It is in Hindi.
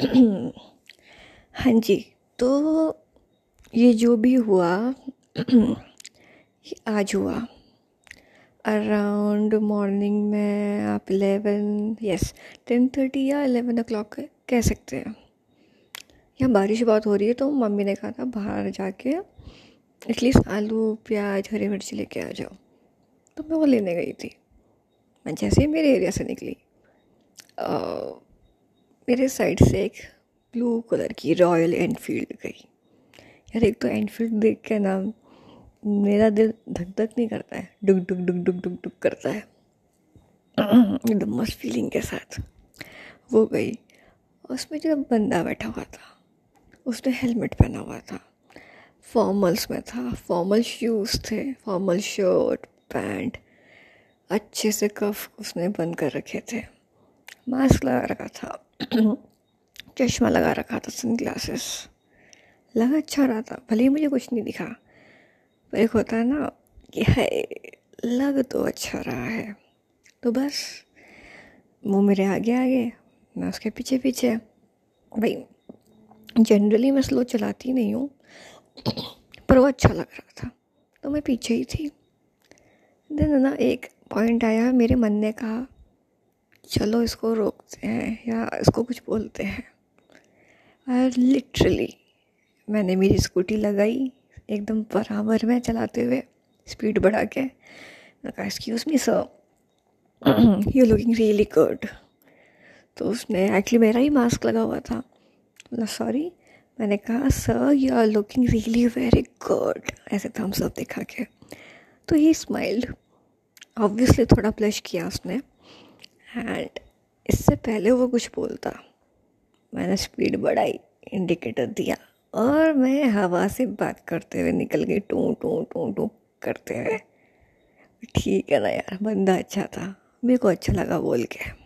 हाँ जी तो ये जो भी हुआ ये आज हुआ। अराउंड मॉर्निंग में आप इलेवन यस टेन थर्टी या एलेवन ओ क्लॉक कह सकते हैं। यहाँ बारिश बहुत हो रही है तो मम्मी ने कहा था बाहर जाके एटलीस्ट आलू प्याज हरी मिर्ची लेके आ जाओ। तो मैं वो लेने गई थी। मैं जैसे ही मेरे एरिया से निकली आ, मेरे साइड से एक ब्लू कलर की रॉयल एनफील्ड गई। यार, एक तो एनफील्ड देख के ना मेरा दिल धक धक नहीं करता है। डुक डुक डुक डुक डुक डुक करता है। एकदम मस्त फीलिंग के साथ वो गई। उसमें जो बंदा बैठा हुआ था, उसने हेलमेट पहना हुआ था। फॉर्मल्स में था। फॉर्मल शूज़ थे। फॉर्मल शर्ट पैंट अच्छे से कफ उसने बंद कर रखे थे। मास्क लगा रखा था। चश्मा लगा रखा था सन ग्लासेस लगा अच्छा रहा था, भले ही मुझे कुछ नहीं दिखा। पर एक होता है ना कि है लग तो अच्छा रहा है। तो बस, वो मेरे आगे आगे मैं उसके पीछे पीछे। भाई जनरली मैं स्लो चलाती नहीं हूँ, पर वो अच्छा लग रहा था। तो मैं पीछे ही थी। देन ना एक पॉइंट आया मेरे मन ने कहा चलो इसको रोकते हैं या इसको कुछ बोलते हैं। और लिटरली मैंने मेरी स्कूटी लगाई, एकदम बराबर में चलाते हुए स्पीड बढ़ा के। मैं कहा excuse me sir you looking really good तो उसने एक्चुअली मेरा ही मास्क लगा हुआ था। बोला सॉरी मैंने कहा sir you are looking really very good ऐसे थम्स अप दिखा के। तो ही स्माइल्ड ऑब्वियसली थोड़ा ब्लश किया उसने। एंड इससे पहले वो कुछ बोलता। मैंने स्पीड बढ़ाई इंडिकेटर दिया और मैं हवा से बात करते हुए निकल गई। टू टू टू टू करते हुए। ठीक है ना यार, बंदा अच्छा था। मेरे को अच्छा लगा बोल के।